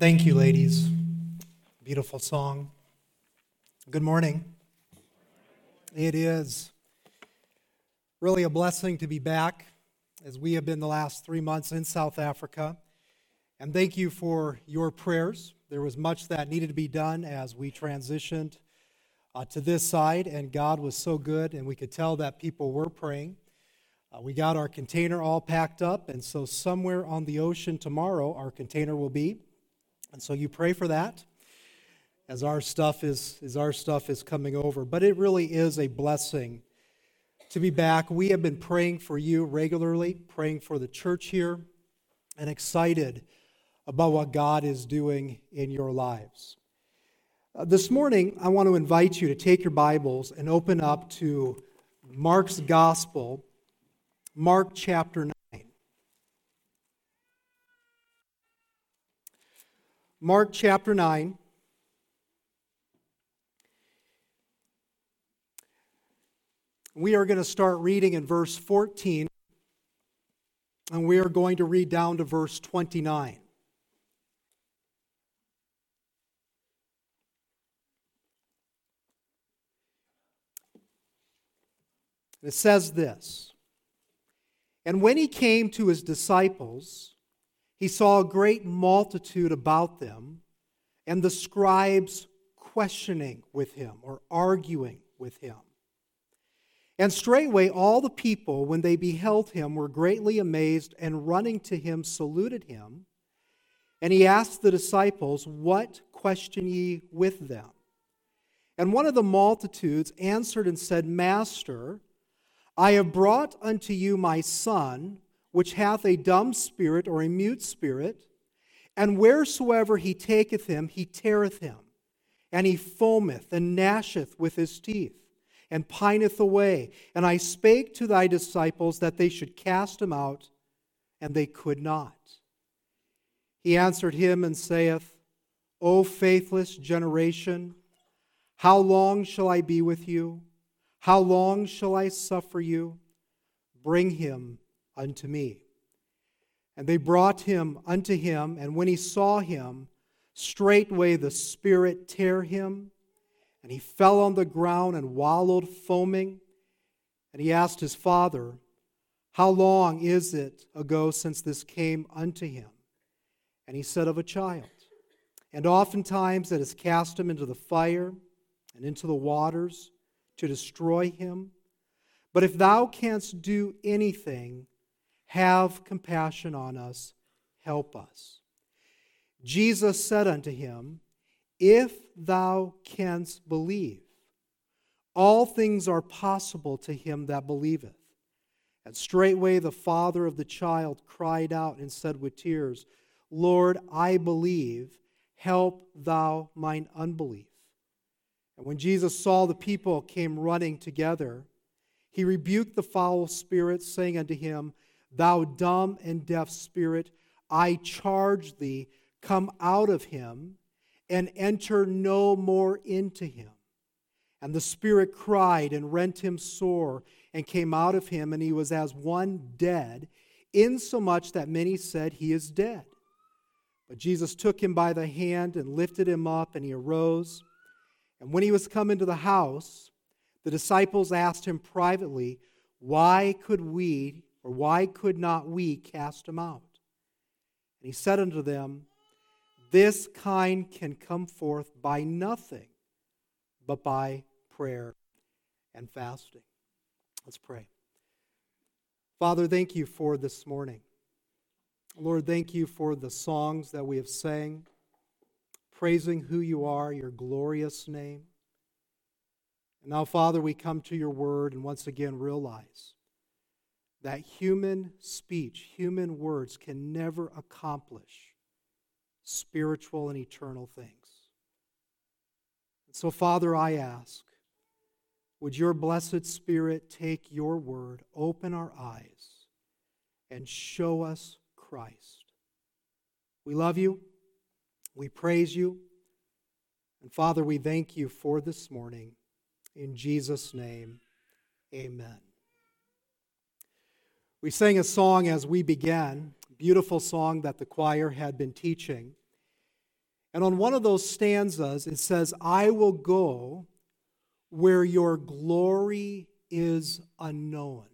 Thank you, ladies. Beautiful song. Good morning. It is really a blessing to be back as we have been the last three months in South Africa. And thank you for your prayers. There was much that needed to be done as we transitioned uh, to this side, and God was so good, and we could tell that people were praying. Uh, we got our container all packed up, and so somewhere on the ocean tomorrow, our container will be. And so you pray for that as our stuff is as our stuff is coming over. But it really is a blessing to be back. We have been praying for you regularly, praying for the church here, and excited about what God is doing in your lives. Uh, this morning, I want to invite you to take your Bibles and open up to Mark's Gospel, Mark chapter 9. Mark chapter 9. We are going to start reading in verse 14, and we are going to read down to verse 29. It says this And when he came to his disciples, he saw a great multitude about them, and the scribes questioning with him or arguing with him. And straightway all the people, when they beheld him, were greatly amazed, and running to him, saluted him. And he asked the disciples, What question ye with them? And one of the multitudes answered and said, Master, I have brought unto you my son, which hath a dumb spirit or a mute spirit, and wheresoever he taketh him, he teareth him, and he foameth and gnasheth with his teeth and pineth away. And I spake to thy disciples that they should cast him out, and they could not. He answered him and saith, O faithless generation, how long shall I be with you? How long shall I suffer you? Bring him unto me. And they brought him unto him, and when he saw him, straightway the Spirit tear him and he fell on the ground and wallowed, foaming. And he asked his father, How long is it ago since this came unto him? And he said, Of a child. And oftentimes it has cast him into the fire and into the waters to destroy him. But if thou canst do anything, have compassion on us, help us. Jesus said unto him, if thou canst believe, all things are possible to him that believeth. And straightway the father of the child cried out and said with tears, Lord, I believe, help thou mine unbelief. And when Jesus saw the people came running together, he rebuked the foul spirit, saying unto him, Thou dumb and deaf spirit, I charge thee, come out of him and enter no more into him. And the Spirit cried and rent him sore and came out of him, and he was as one dead, insomuch that many said, He is dead. But Jesus took him by the hand and lifted him up, and he arose. And when he was come into the house, the disciples asked him privately, Why could we, or why could not we cast him out? And he said unto them, this kind can come forth by nothing but by prayer and fasting. Let's pray. Father, thank you for this morning. Lord, thank you for the songs that we have sang, praising who you are, your glorious name. And now, Father, we come to your word and once again realize that human speech, human words can never accomplish spiritual and eternal things. And so, Father, I ask, would your blessed Spirit take your word, open our eyes, and show us Christ? We love you. We praise you. And Father, we thank you for this morning. In Jesus' name, amen. We sang a song as we began, beautiful song that the choir had been teaching. And on one of those stanzas, it says, I will go where your glory is unknown.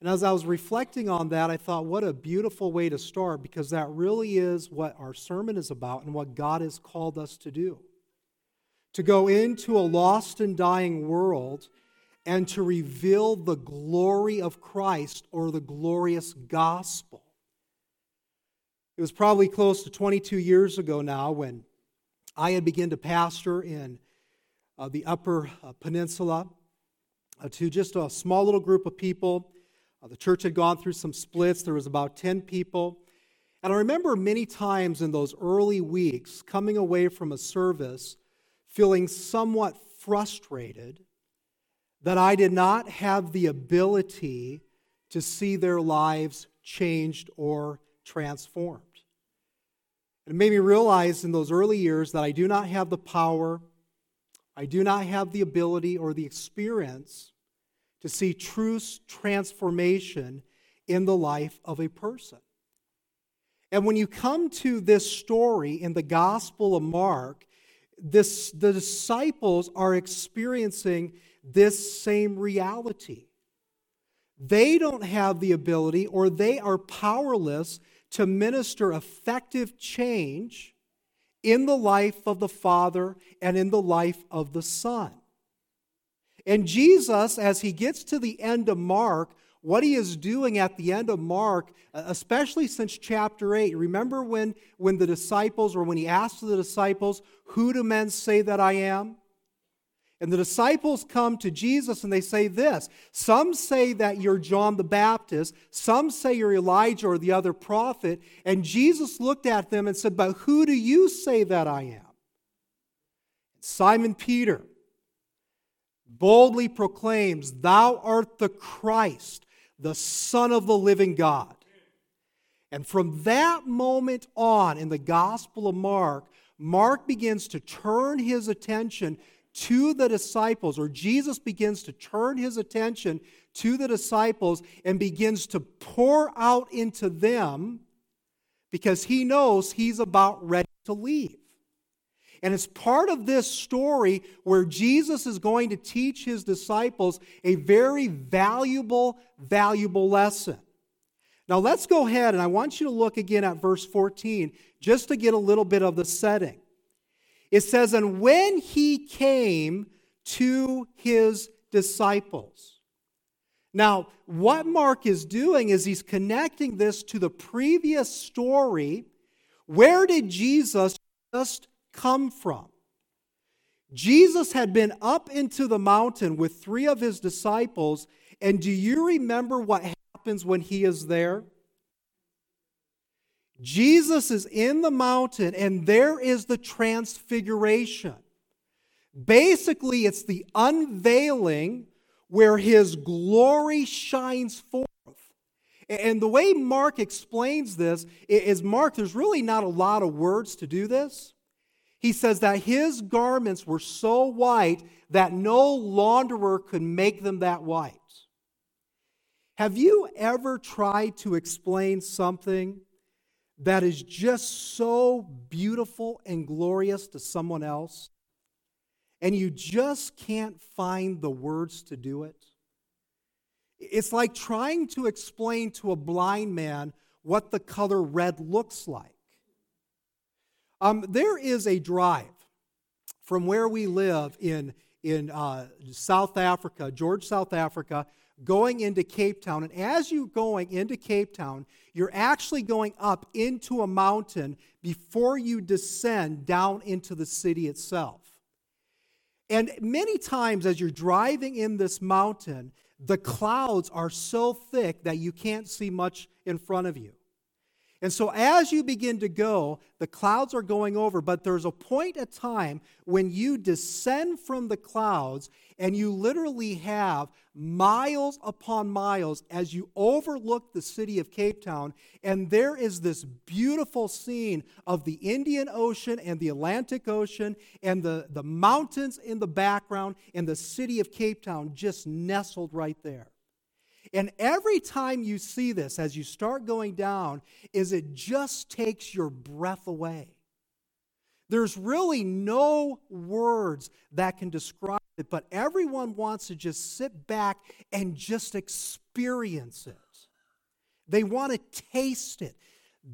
And as I was reflecting on that, I thought, what a beautiful way to start because that really is what our sermon is about and what God has called us to do. To go into a lost and dying world and to reveal the glory of Christ or the glorious gospel. It was probably close to 22 years ago now when I had begun to pastor in uh, the Upper uh, Peninsula uh, to just a small little group of people uh, the church had gone through some splits. There was about 10 people. And I remember many times in those early weeks coming away from a service feeling somewhat frustrated that I did not have the ability to see their lives changed or transformed. It made me realize in those early years that I do not have the power, I do not have the ability or the experience to see true transformation in the life of a person. And when you come to this story in the Gospel of Mark, this, the disciples are experiencing this same reality. They don't have the ability or they are powerless to minister effective change in the life of the Father and in the life of the Son. And Jesus, as he gets to the end of Mark, what he is doing at the end of Mark, uh, especially since chapter 8, remember when, when the disciples, or when he asked the disciples, Who do men say that I am? And the disciples come to Jesus and they say this Some say that you're John the Baptist, some say you're Elijah or the other prophet. And Jesus looked at them and said, But who do you say that I am? Simon Peter boldly proclaims, Thou art the Christ, the Son of the living God. And from that moment on in the Gospel of Mark, Mark begins to turn his attention to the disciples, or Jesus begins to turn his attention to the disciples and begins to pour out into them because he knows he's about ready to leave. And it's part of this story where Jesus is going to teach his disciples a very valuable, valuable lesson. Now let's go ahead and I want you to look again at verse 14 just to get a little bit of the setting. It says, And when he came to his disciples. Now, what Mark is doing is he's connecting this to the previous story. Where did Jesus just come from? Jesus had been up into the mountain with three of his disciples, and do you remember what happens when he is there? Jesus is in the mountain, and there is the transfiguration. Basically, it's the unveiling where his glory shines forth. And the way Mark explains this is Mark, there's really not a lot of words to do this. He says that his garments were so white that no launderer could make them that white. Have you ever tried to explain something that is just so beautiful and glorious to someone else, and you just can't find the words to do it? It's like trying to explain to a blind man what the color red looks like. Um, there is a drive from where we live in, in uh, South Africa, George, South Africa, going into Cape Town. And as you're going into Cape Town, you're actually going up into a mountain before you descend down into the city itself. And many times, as you're driving in this mountain, the clouds are so thick that you can't see much in front of you. And so, as you begin to go, the clouds are going over, but there's a point of time when you descend from the clouds and you literally have miles upon miles as you overlook the city of Cape Town. And there is this beautiful scene of the Indian Ocean and the Atlantic Ocean and the, the mountains in the background and the city of Cape Town just nestled right there. And every time you see this, as you start going down, is it just takes your breath away. There's really no words that can describe it, but everyone wants to just sit back and just experience it. They want to taste it.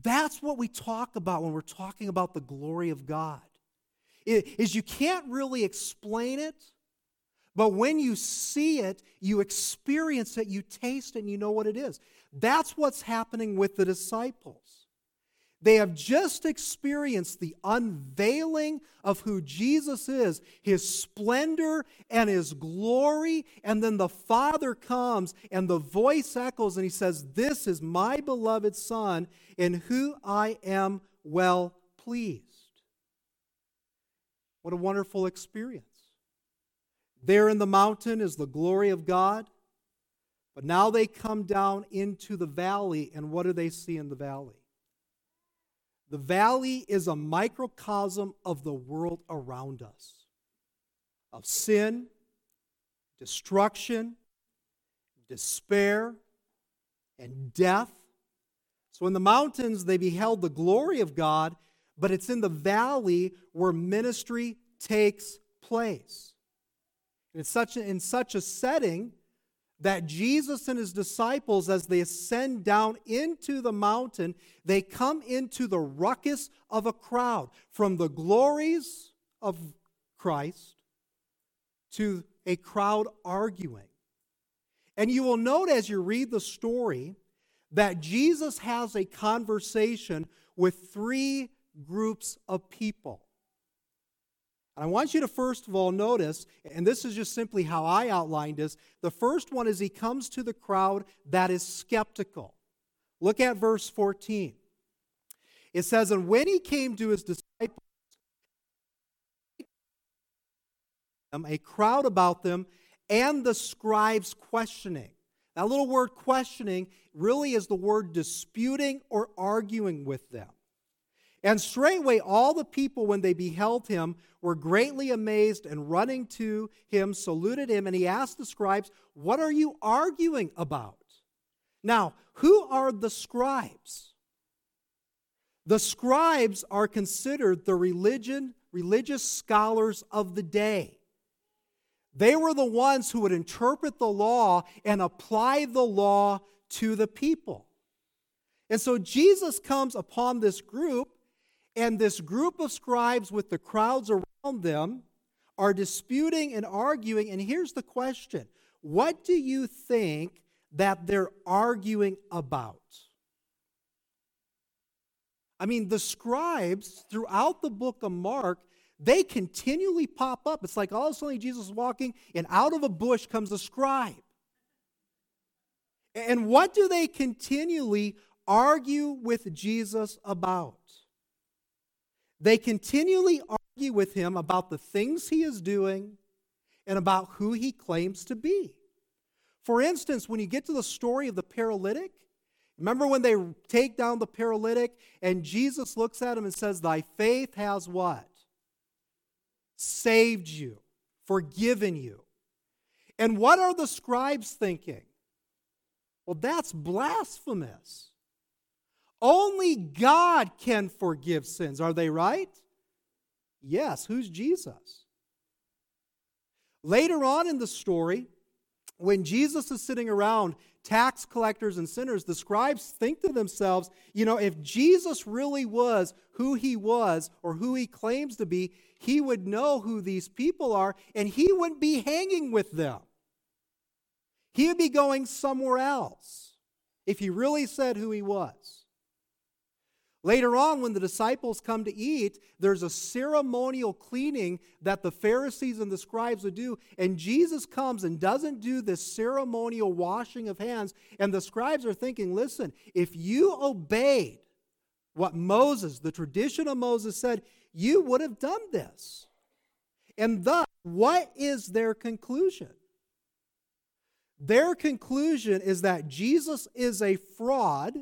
That's what we talk about when we're talking about the glory of God. Is you can't really explain it, but when you see it, you experience it, you taste it, and you know what it is. That's what's happening with the disciples. They have just experienced the unveiling of who Jesus is, his splendor and his glory. And then the Father comes and the voice echoes and he says, This is my beloved Son in whom I am well pleased. What a wonderful experience. There in the mountain is the glory of God. But now they come down into the valley, and what do they see in the valley? The valley is a microcosm of the world around us of sin, destruction, despair, and death. So in the mountains, they beheld the glory of God, but it's in the valley where ministry takes place. It's such in such a setting that Jesus and his disciples, as they ascend down into the mountain, they come into the ruckus of a crowd from the glories of Christ to a crowd arguing. And you will note as you read the story that Jesus has a conversation with three groups of people. I want you to first of all notice, and this is just simply how I outlined this. The first one is he comes to the crowd that is skeptical. Look at verse 14. It says, And when he came to his disciples, a crowd about them, and the scribes questioning. That little word questioning really is the word disputing or arguing with them. And straightway all the people, when they beheld him, were greatly amazed and running to him, saluted him, and he asked the scribes, What are you arguing about? Now, who are the scribes? The scribes are considered the religion, religious scholars of the day. They were the ones who would interpret the law and apply the law to the people. And so Jesus comes upon this group and this group of scribes with the crowds around them are disputing and arguing. And here's the question What do you think that they're arguing about? I mean, the scribes throughout the book of Mark, they continually pop up. It's like all of a sudden Jesus is walking, and out of a bush comes a scribe. And what do they continually argue with Jesus about? They continually argue with him about the things he is doing and about who he claims to be. For instance, when you get to the story of the paralytic, remember when they take down the paralytic and Jesus looks at him and says, Thy faith has what? Saved you, forgiven you. And what are the scribes thinking? Well, that's blasphemous. Only God can forgive sins. Are they right? Yes. Who's Jesus? Later on in the story, when Jesus is sitting around tax collectors and sinners, the scribes think to themselves, you know, if Jesus really was who he was or who he claims to be, he would know who these people are and he wouldn't be hanging with them. He would be going somewhere else if he really said who he was. Later on, when the disciples come to eat, there's a ceremonial cleaning that the Pharisees and the scribes would do. And Jesus comes and doesn't do this ceremonial washing of hands. And the scribes are thinking, listen, if you obeyed what Moses, the tradition of Moses said, you would have done this. And thus, what is their conclusion? Their conclusion is that Jesus is a fraud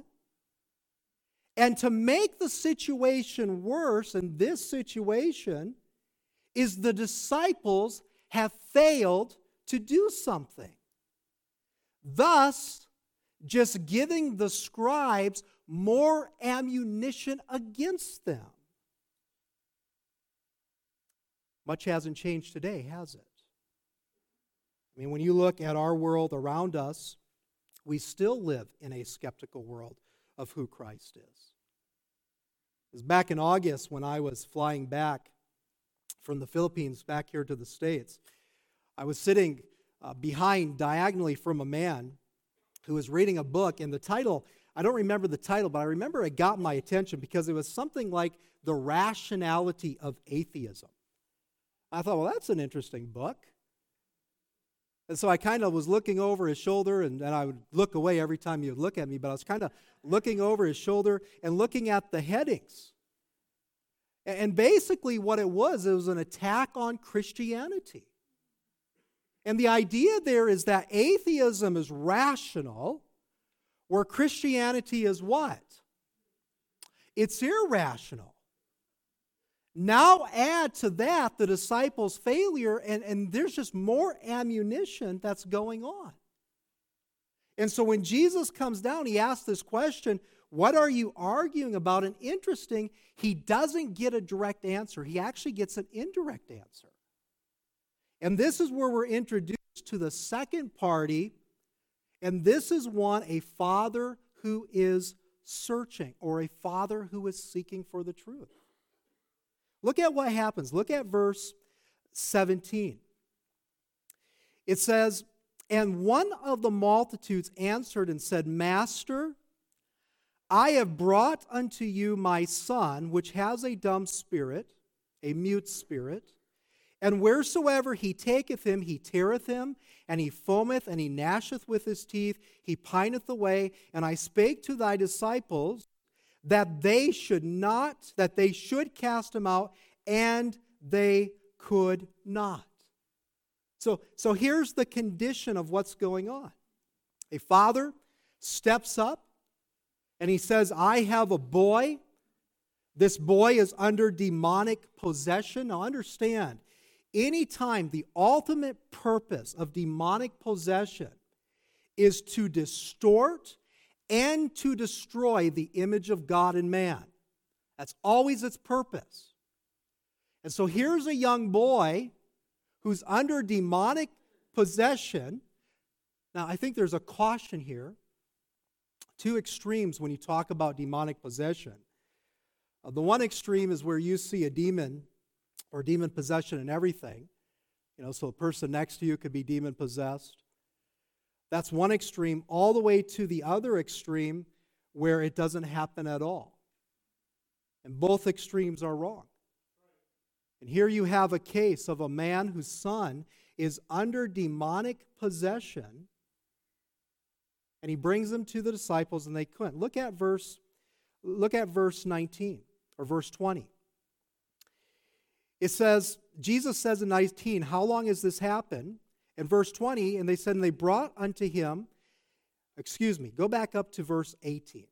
and to make the situation worse in this situation, is the disciples have failed to do something. Thus, just giving the scribes more ammunition against them. Much hasn't changed today, has it? I mean, when you look at our world around us, we still live in a skeptical world of who Christ is. It was back in August when I was flying back from the Philippines back here to the States. I was sitting uh, behind diagonally from a man who was reading a book, and the title, I don't remember the title, but I remember it got my attention because it was something like The Rationality of Atheism. I thought, well, that's an interesting book. And so I kind of was looking over his shoulder, and, and I would look away every time he would look at me, but I was kind of looking over his shoulder and looking at the headings. And basically, what it was, it was an attack on Christianity. And the idea there is that atheism is rational, where Christianity is what? It's irrational. Now add to that the disciples' failure, and, and there's just more ammunition that's going on. And so when Jesus comes down, he asks this question What are you arguing about? And interesting, he doesn't get a direct answer, he actually gets an indirect answer. And this is where we're introduced to the second party, and this is one a father who is searching or a father who is seeking for the truth. Look at what happens. Look at verse 17. It says, And one of the multitudes answered and said, Master, I have brought unto you my son, which has a dumb spirit, a mute spirit. And wheresoever he taketh him, he teareth him, and he foameth, and he gnasheth with his teeth, he pineth away. And I spake to thy disciples, that they should not, that they should cast him out, and they could not. So, so here's the condition of what's going on. A father steps up and he says, I have a boy. This boy is under demonic possession. Now understand, anytime the ultimate purpose of demonic possession is to distort and to destroy the image of God in man. That's always its purpose. And so here's a young boy who's under demonic possession. Now, I think there's a caution here. Two extremes when you talk about demonic possession. Uh, the one extreme is where you see a demon or demon possession in everything. You know, so a person next to you could be demon possessed. That's one extreme, all the way to the other extreme where it doesn't happen at all. And both extremes are wrong. And here you have a case of a man whose son is under demonic possession, and he brings them to the disciples, and they couldn't. Look at verse, look at verse 19 or verse 20. It says, Jesus says in 19, How long has this happened? In verse 20, and they said, And they brought unto him, excuse me, go back up to verse 18.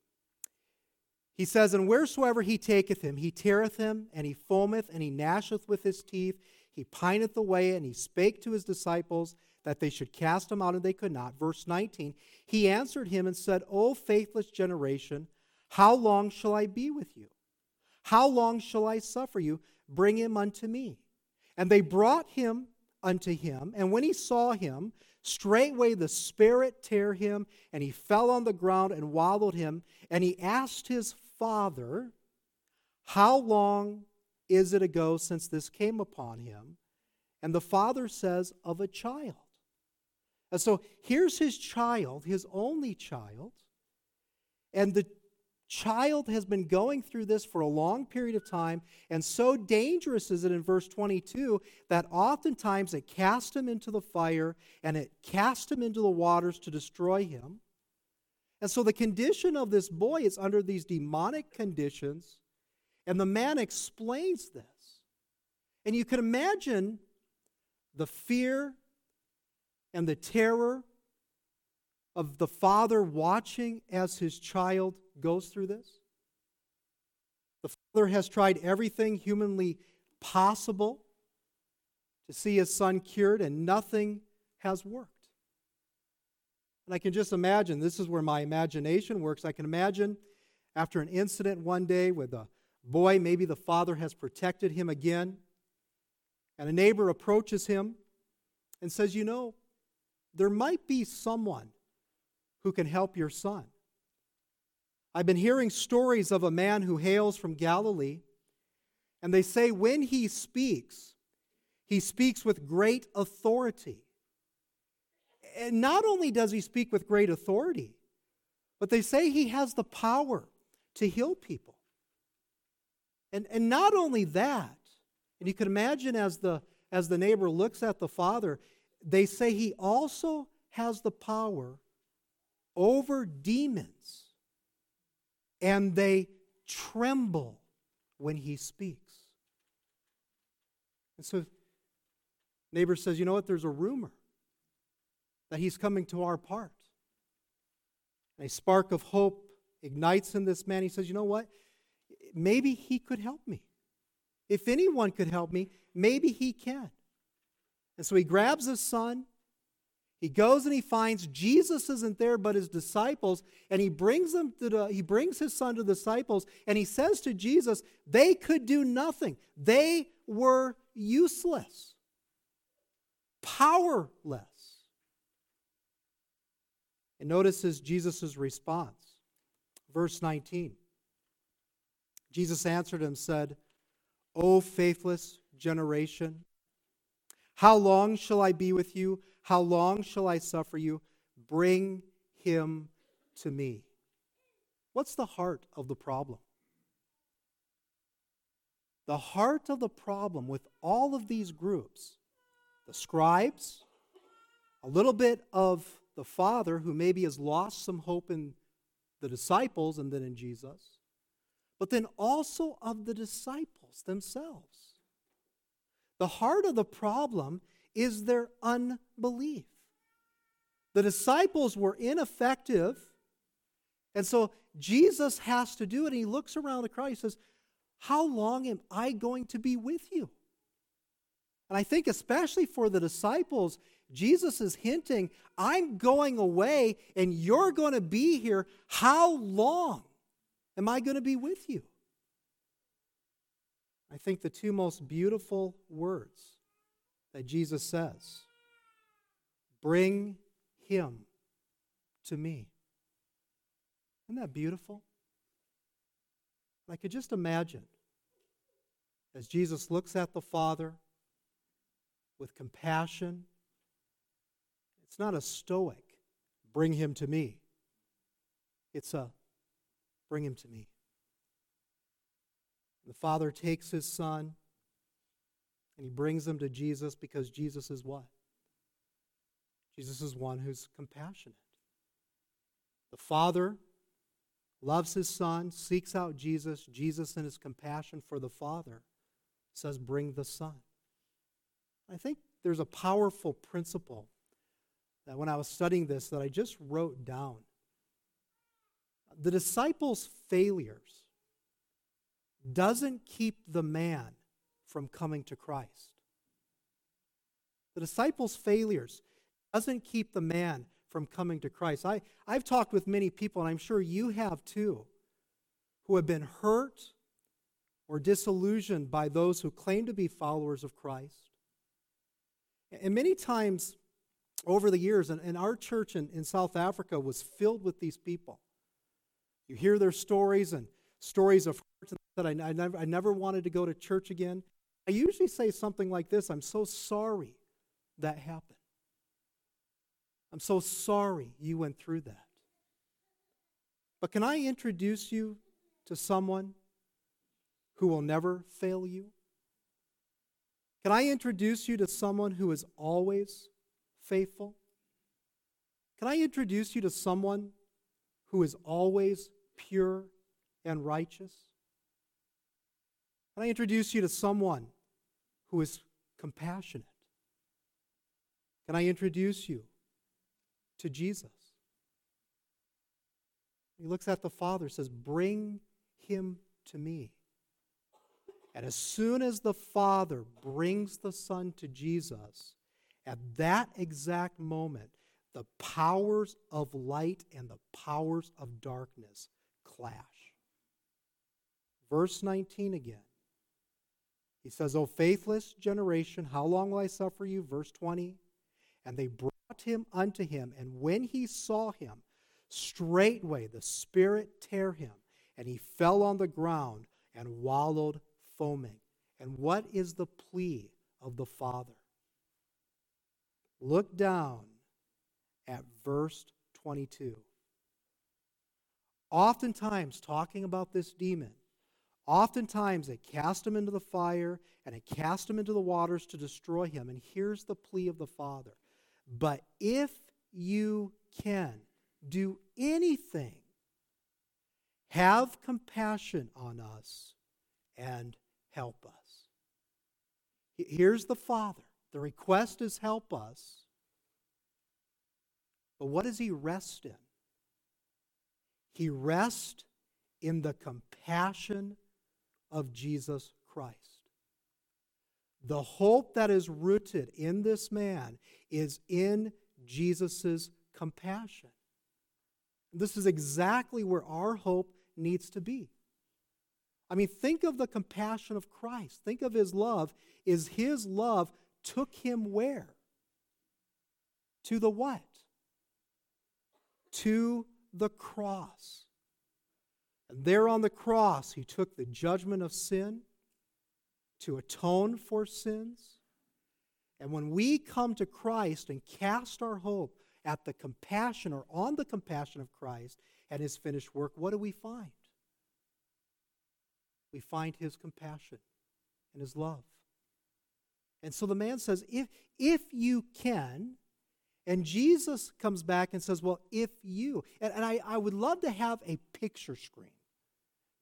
He says, And wheresoever he taketh him, he teareth him, and he foameth, and he gnasheth with his teeth. He pineth away, and he spake to his disciples that they should cast him out, and they could not. Verse 19, he answered him and said, O faithless generation, how long shall I be with you? How long shall I suffer you? Bring him unto me. And they brought him unto him. And when he saw him, straightway the Spirit tear him, and he fell on the ground and wallowed him. And he asked his father, How long is it ago since this came upon him? And the father says, Of a child. And so here's his child, his only child. And the child has been going through this for a long period of time, and so dangerous is it in verse 22 that oftentimes it cast him into the fire and it cast him into the waters to destroy him. And so the condition of this boy is under these demonic conditions, and the man explains this. And you can imagine the fear and the terror of the father watching as his child goes through this? The father has tried everything humanly possible to see his son cured, and nothing has worked. And I can just imagine this is where my imagination works. I can imagine after an incident one day with a boy, maybe the father has protected him again, And a neighbor approaches him and says, You know, there might be someone who can help your son. I've been hearing stories of a man who hails from Galilee, and they say when he speaks, he speaks with great authority. And not only does he speak with great authority, but they say he has the power to heal people. And, and not only that, and you can imagine as the, as the neighbor looks at the father, they say he also has the power over demons, and they tremble when he speaks. And so, neighbor says, You know what? There's a rumor that he's coming to our part. And a spark of hope ignites in this man. He says, You know what? Maybe he could help me. If anyone could help me, maybe he can. And so he grabs his son. He goes and he finds Jesus isn't there but his disciples and he brings them to the, he brings his son to the disciples and he says to Jesus they could do nothing. They were useless. Powerless. And notices Jesus' response. Verse 19. Jesus answered him said, O faithless generation, how long shall I be with you? How long shall I suffer you? Bring him to me. What's the heart of the problem? The heart of the problem with all of these groups the scribes, a little bit of the Father who maybe has lost some hope in the disciples and then in Jesus, but then also of the disciples themselves. The heart of the problem is their unbelief. The disciples were ineffective, and so Jesus has to do it. And he looks around the crowd. He says, How long am I going to be with you? And I think, especially for the disciples, Jesus is hinting, I'm going away and you're going to be here. How long am I going to be with you? I think the two most beautiful words that Jesus says bring him to me. Isn't that beautiful? I could just imagine as Jesus looks at the Father with compassion. It's not a stoic, bring him to me. It's a, bring him to me. The Father takes his Son and he brings them to Jesus because Jesus is what? Jesus is one who's compassionate. The Father loves his Son, seeks out Jesus. Jesus, in his compassion for the Father, says, Bring the Son. I think there's a powerful principle that when I was studying this that I just wrote down. The disciples' failures doesn't keep the man from coming to Christ. The disciples' failures doesn't keep the man from coming to Christ. I, I've talked with many people, and I'm sure you have too, who have been hurt or disillusioned by those who claim to be followers of Christ. And many times over the years, and, and our church in, in South Africa was filled with these people. You hear their stories and stories of hurt that I, I, never, I never wanted to go to church again. I usually say something like this I'm so sorry that happened. I'm so sorry you went through that. But can I introduce you to someone who will never fail you? Can I introduce you to someone who is always faithful? Can I introduce you to someone who is always pure and righteous? Can I introduce you to someone who is compassionate? Can I introduce you to Jesus? He looks at the Father, says, Bring him to me. And as soon as the Father brings the Son to Jesus, at that exact moment, the powers of light and the powers of darkness clash. Verse 19 again. He says, O faithless generation, how long will I suffer you? Verse 20. And they brought him unto him, and when he saw him, straightway the Spirit tear him, and he fell on the ground and wallowed foaming. And what is the plea of the Father? Look down at verse 22. Oftentimes, talking about this demon, oftentimes they cast him into the fire and they cast him into the waters to destroy him. And here's the plea of the Father But if you can do anything, have compassion on us and help us. Here's the Father. The request is help us. But what does he rest in? He rests in the compassion of Jesus Christ. The hope that is rooted in this man is in Jesus' compassion. This is exactly where our hope needs to be. I mean, think of the compassion of Christ. Think of his love. Is his love took him where? To the what? To the cross. And there on the cross, he took the judgment of sin to atone for sins. And when we come to Christ and cast our hope at the compassion or on the compassion of Christ and his finished work, what do we find? We find his compassion and his love. And so the man says, if, if you can, and Jesus comes back and says, Well, if you, and, and I, I would love to have a picture screen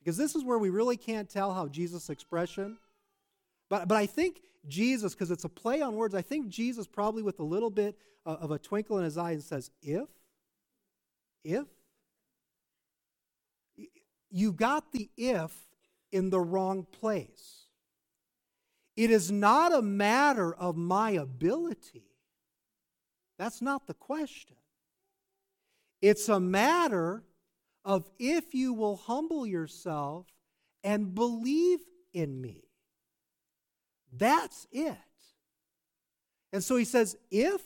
because this is where we really can't tell how Jesus' expression. But, but I think Jesus, because it's a play on words, I think Jesus probably with a little bit of a twinkle in his eye and says, If, if, you got the if in the wrong place. It is not a matter of my ability. That's not the question. It's a matter of if you will humble yourself and believe in me. That's it. And so he says, if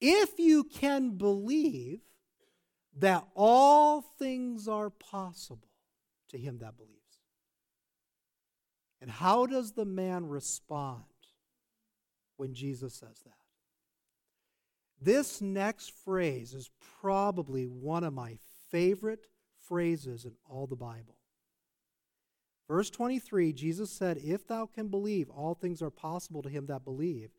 if you can believe that all things are possible to him that believes. And how does the man respond when Jesus says that? This next phrase is probably one of my favorite phrases in all the Bible. Verse 23, Jesus said, If thou can believe, all things are possible to him that believe.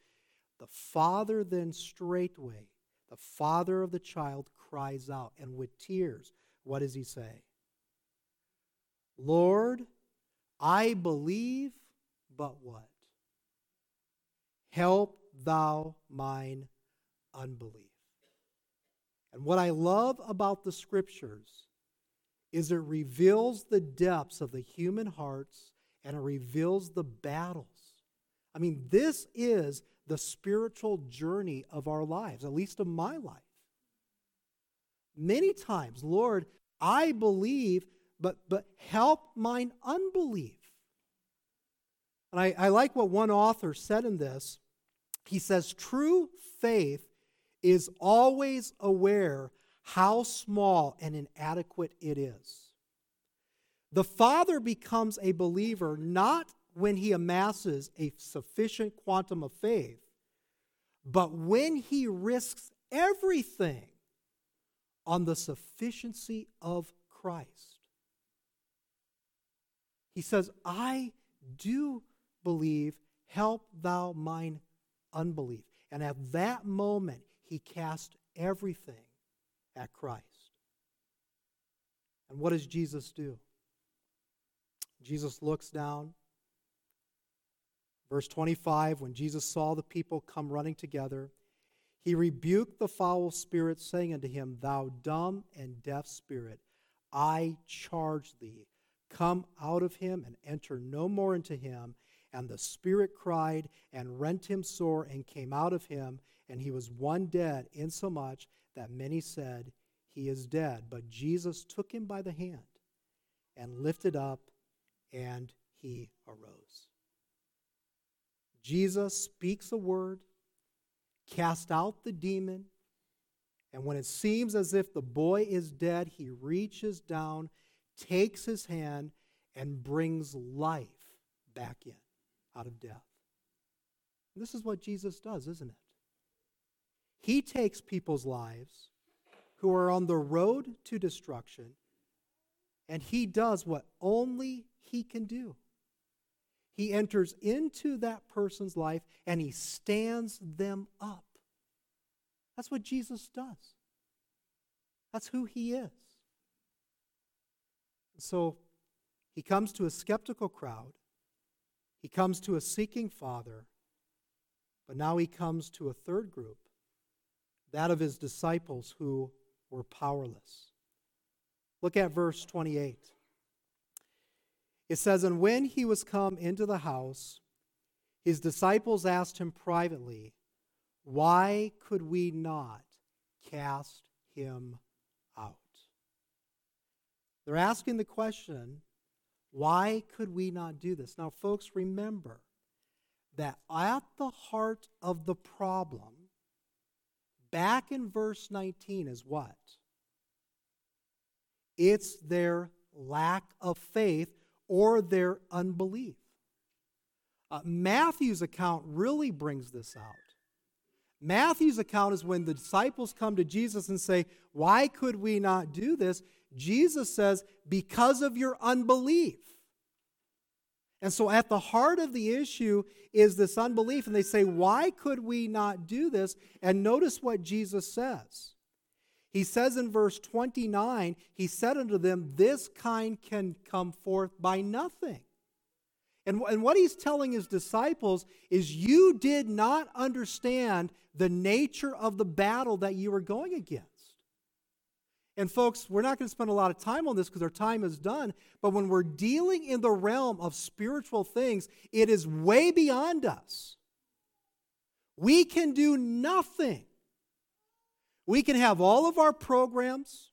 The father then straightway, the father of the child, cries out, and with tears, what does he say? Lord, I believe, but what? Help thou mine unbelief. And what I love about the scriptures is it reveals the depths of the human hearts and it reveals the battles. I mean, this is the spiritual journey of our lives, at least of my life. Many times, Lord, I believe, but, but help mine unbelief. And I, I like what one author said in this. He says, True faith is always aware how small and inadequate it is. The father becomes a believer not when he amasses a sufficient quantum of faith, but when he risks everything on the sufficiency of Christ. He says, I do believe, help thou mine unbelief. And at that moment, he cast everything at Christ. And what does Jesus do? Jesus looks down. Verse 25 When Jesus saw the people come running together, he rebuked the foul spirit, saying unto him, Thou dumb and deaf spirit, I charge thee, come out of him and enter no more into him. And the spirit cried and rent him sore and came out of him, and he was one dead, insomuch that many said, He is dead. But Jesus took him by the hand and lifted up, and he arose. Jesus speaks a word, cast out the demon, and when it seems as if the boy is dead, he reaches down, takes his hand, and brings life back in out of death. This is what Jesus does, isn't it? He takes people's lives who are on the road to destruction, and he does what only he can do. He enters into that person's life and he stands them up. That's what Jesus does. That's who he is. So he comes to a skeptical crowd, he comes to a seeking father, but now he comes to a third group, that of his disciples who were powerless. Look at verse 28. It says, And when he was come into the house, his disciples asked him privately, Why could we not cast him out? They're asking the question, Why could we not do this? Now, folks, remember that at the heart of the problem, back in verse 19, is what? It's their lack of faith or their unbelief. Uh, Matthew's account really brings this out. Matthew's account is when the disciples come to Jesus and say, Why could we not do this? Jesus says, Because of your unbelief. And so, at the heart of the issue is this unbelief. And they say, Why could we not do this? And notice what Jesus says. He says in verse 29, He said unto them, This kind can come forth by nothing. And, and what he's telling his disciples is, You did not understand the nature of the battle that you were going against. And, folks, we're not going to spend a lot of time on this because our time is done. But when we're dealing in the realm of spiritual things, it is way beyond us. We can do nothing we can have all of our programs,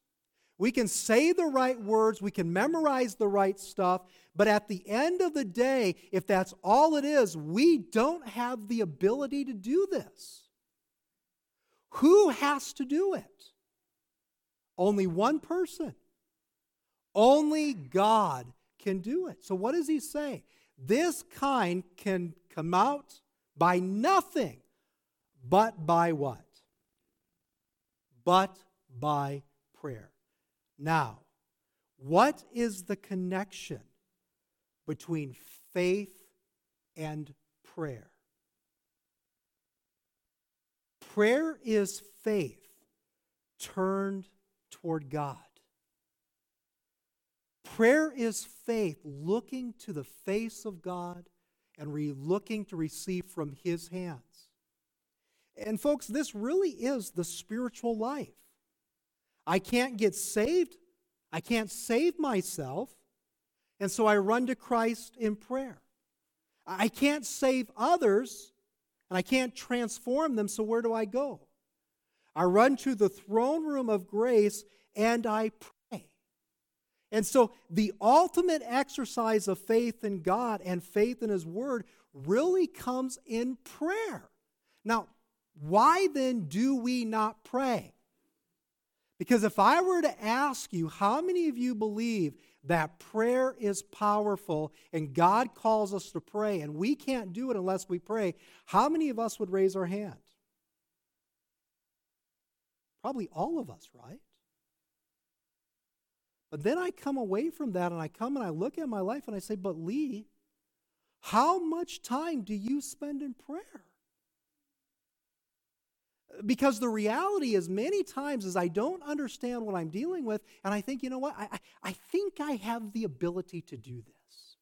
we can say the right words, we can memorize the right stuff, but at the end of the day, if that's all it is, we don't have the ability to do this. Who has to do it? Only one person. Only God can do it. So, what does he say? This kind can come out by nothing but by what? but by prayer. Now, what is the connection between faith and prayer? Prayer is faith turned toward God. Prayer is faith looking to the face of God and re- looking to receive from His hands. And, folks, this really is the spiritual life. I can't get saved, I can't save myself, and so I run to Christ in prayer. I can't save others, and I can't transform them, so where do I go? I run to the throne room of grace and I pray. And so the ultimate exercise of faith in God and faith in His Word really comes in prayer. Now, why then do we not pray? Because if I were to ask you, how many of you believe that prayer is powerful and God calls us to pray and we can't do it unless we pray, how many of us would raise our hand? Probably all of us, right? But then I come away from that and I come and I look at my life and I say, but Lee, how much time do you spend in prayer? because the reality is many times is i don't understand what i'm dealing with and i think you know what i, I think i have the ability to do this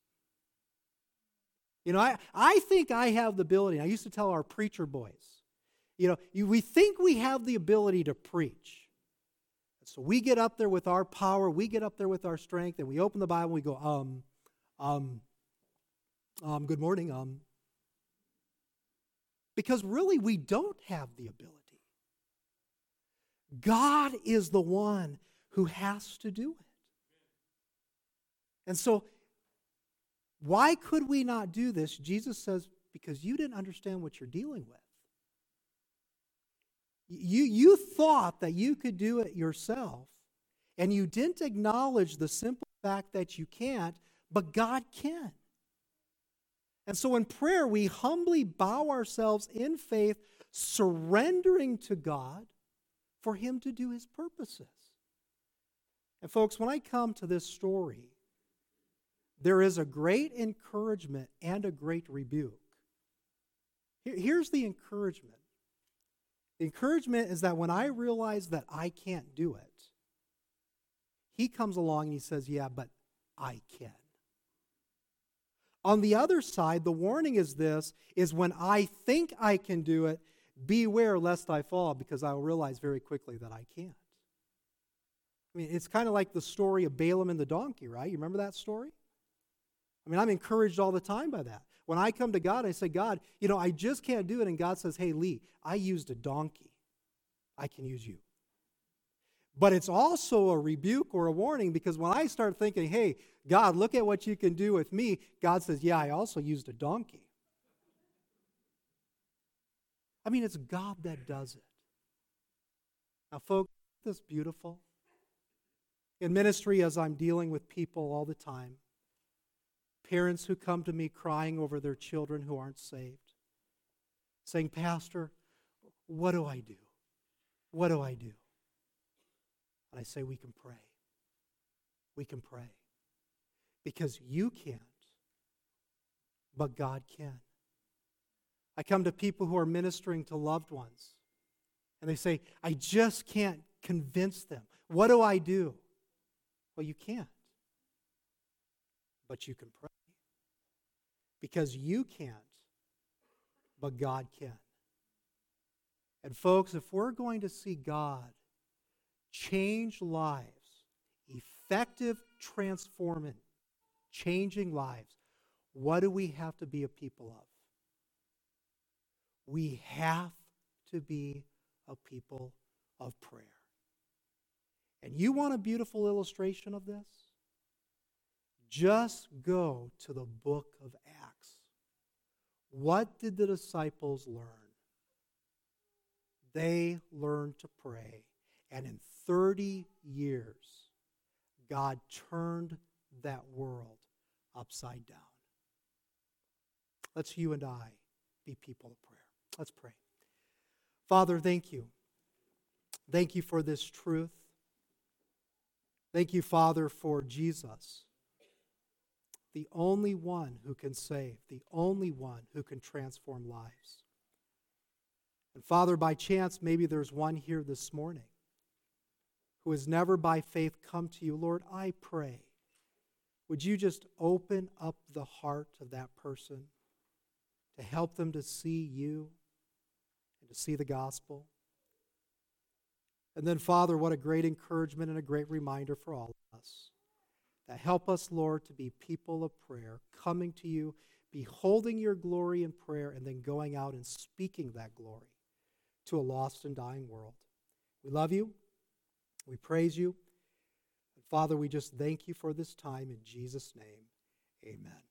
you know I, I think i have the ability i used to tell our preacher boys you know you, we think we have the ability to preach so we get up there with our power we get up there with our strength and we open the bible and we go um um um good morning um because really we don't have the ability God is the one who has to do it. And so, why could we not do this? Jesus says, because you didn't understand what you're dealing with. You, you thought that you could do it yourself, and you didn't acknowledge the simple fact that you can't, but God can. And so in prayer, we humbly bow ourselves in faith, surrendering to God for Him to do His purposes. And folks, when I come to this story, there is a great encouragement and a great rebuke. Here's the encouragement encouragement is that when I realize that I can't do it, he comes along and he says, Yeah, but I can. On the other side, the warning is this is when I think I can do it, beware lest I fall, because I will realize very quickly that I can't. I mean, it's kind of like the story of Balaam and the donkey, right? You remember that story? I mean, I'm encouraged all the time by that. When I come to God, I say, God, you know, I just can't do it. And God says, hey, Lee, I used a donkey. I can use you. But it's also a rebuke or a warning because when I start thinking, hey, God, look at what you can do with me, God says, yeah, I also used a donkey. I mean, it's God that does it. Now, folks, this beautiful. In ministry, as I'm dealing with people all the time, parents who come to me crying over their children who aren't saved, saying, Pastor, what do I do? What do I do? And I say, We can pray. We can pray. Because you can't, but God can. I come to people who are ministering to loved ones, and they say, I just can't convince them. What do I do? Well, you can't. But you can pray. Because you can't, but God can. And, folks, if we're going to see God change lives, effective transforming, changing lives, what do we have to be a people of? We have to be a people of prayer. And you want a beautiful illustration of this? Just go to the book of. What did the disciples learn? They learned to pray. And in 30 years, God turned that world upside down. Let's you and I be people of prayer. Let's pray. Father, thank you. Thank you for this truth. Thank you, Father, for Jesus, the only one who can save, the only one who can transform lives. And Father, by chance, maybe there's one here this morning who has never by faith come to you. Lord, I pray, would you just open up the heart of that person to help them to see you and to see the gospel? And then, Father, what a great encouragement and a great reminder for all of us. That help us, Lord, to be people of prayer, coming to you, beholding your glory in prayer, and then going out and speaking that glory to a lost and dying world. We love you. We praise you. And Father, we just thank you for this time in Jesus' name. Amen.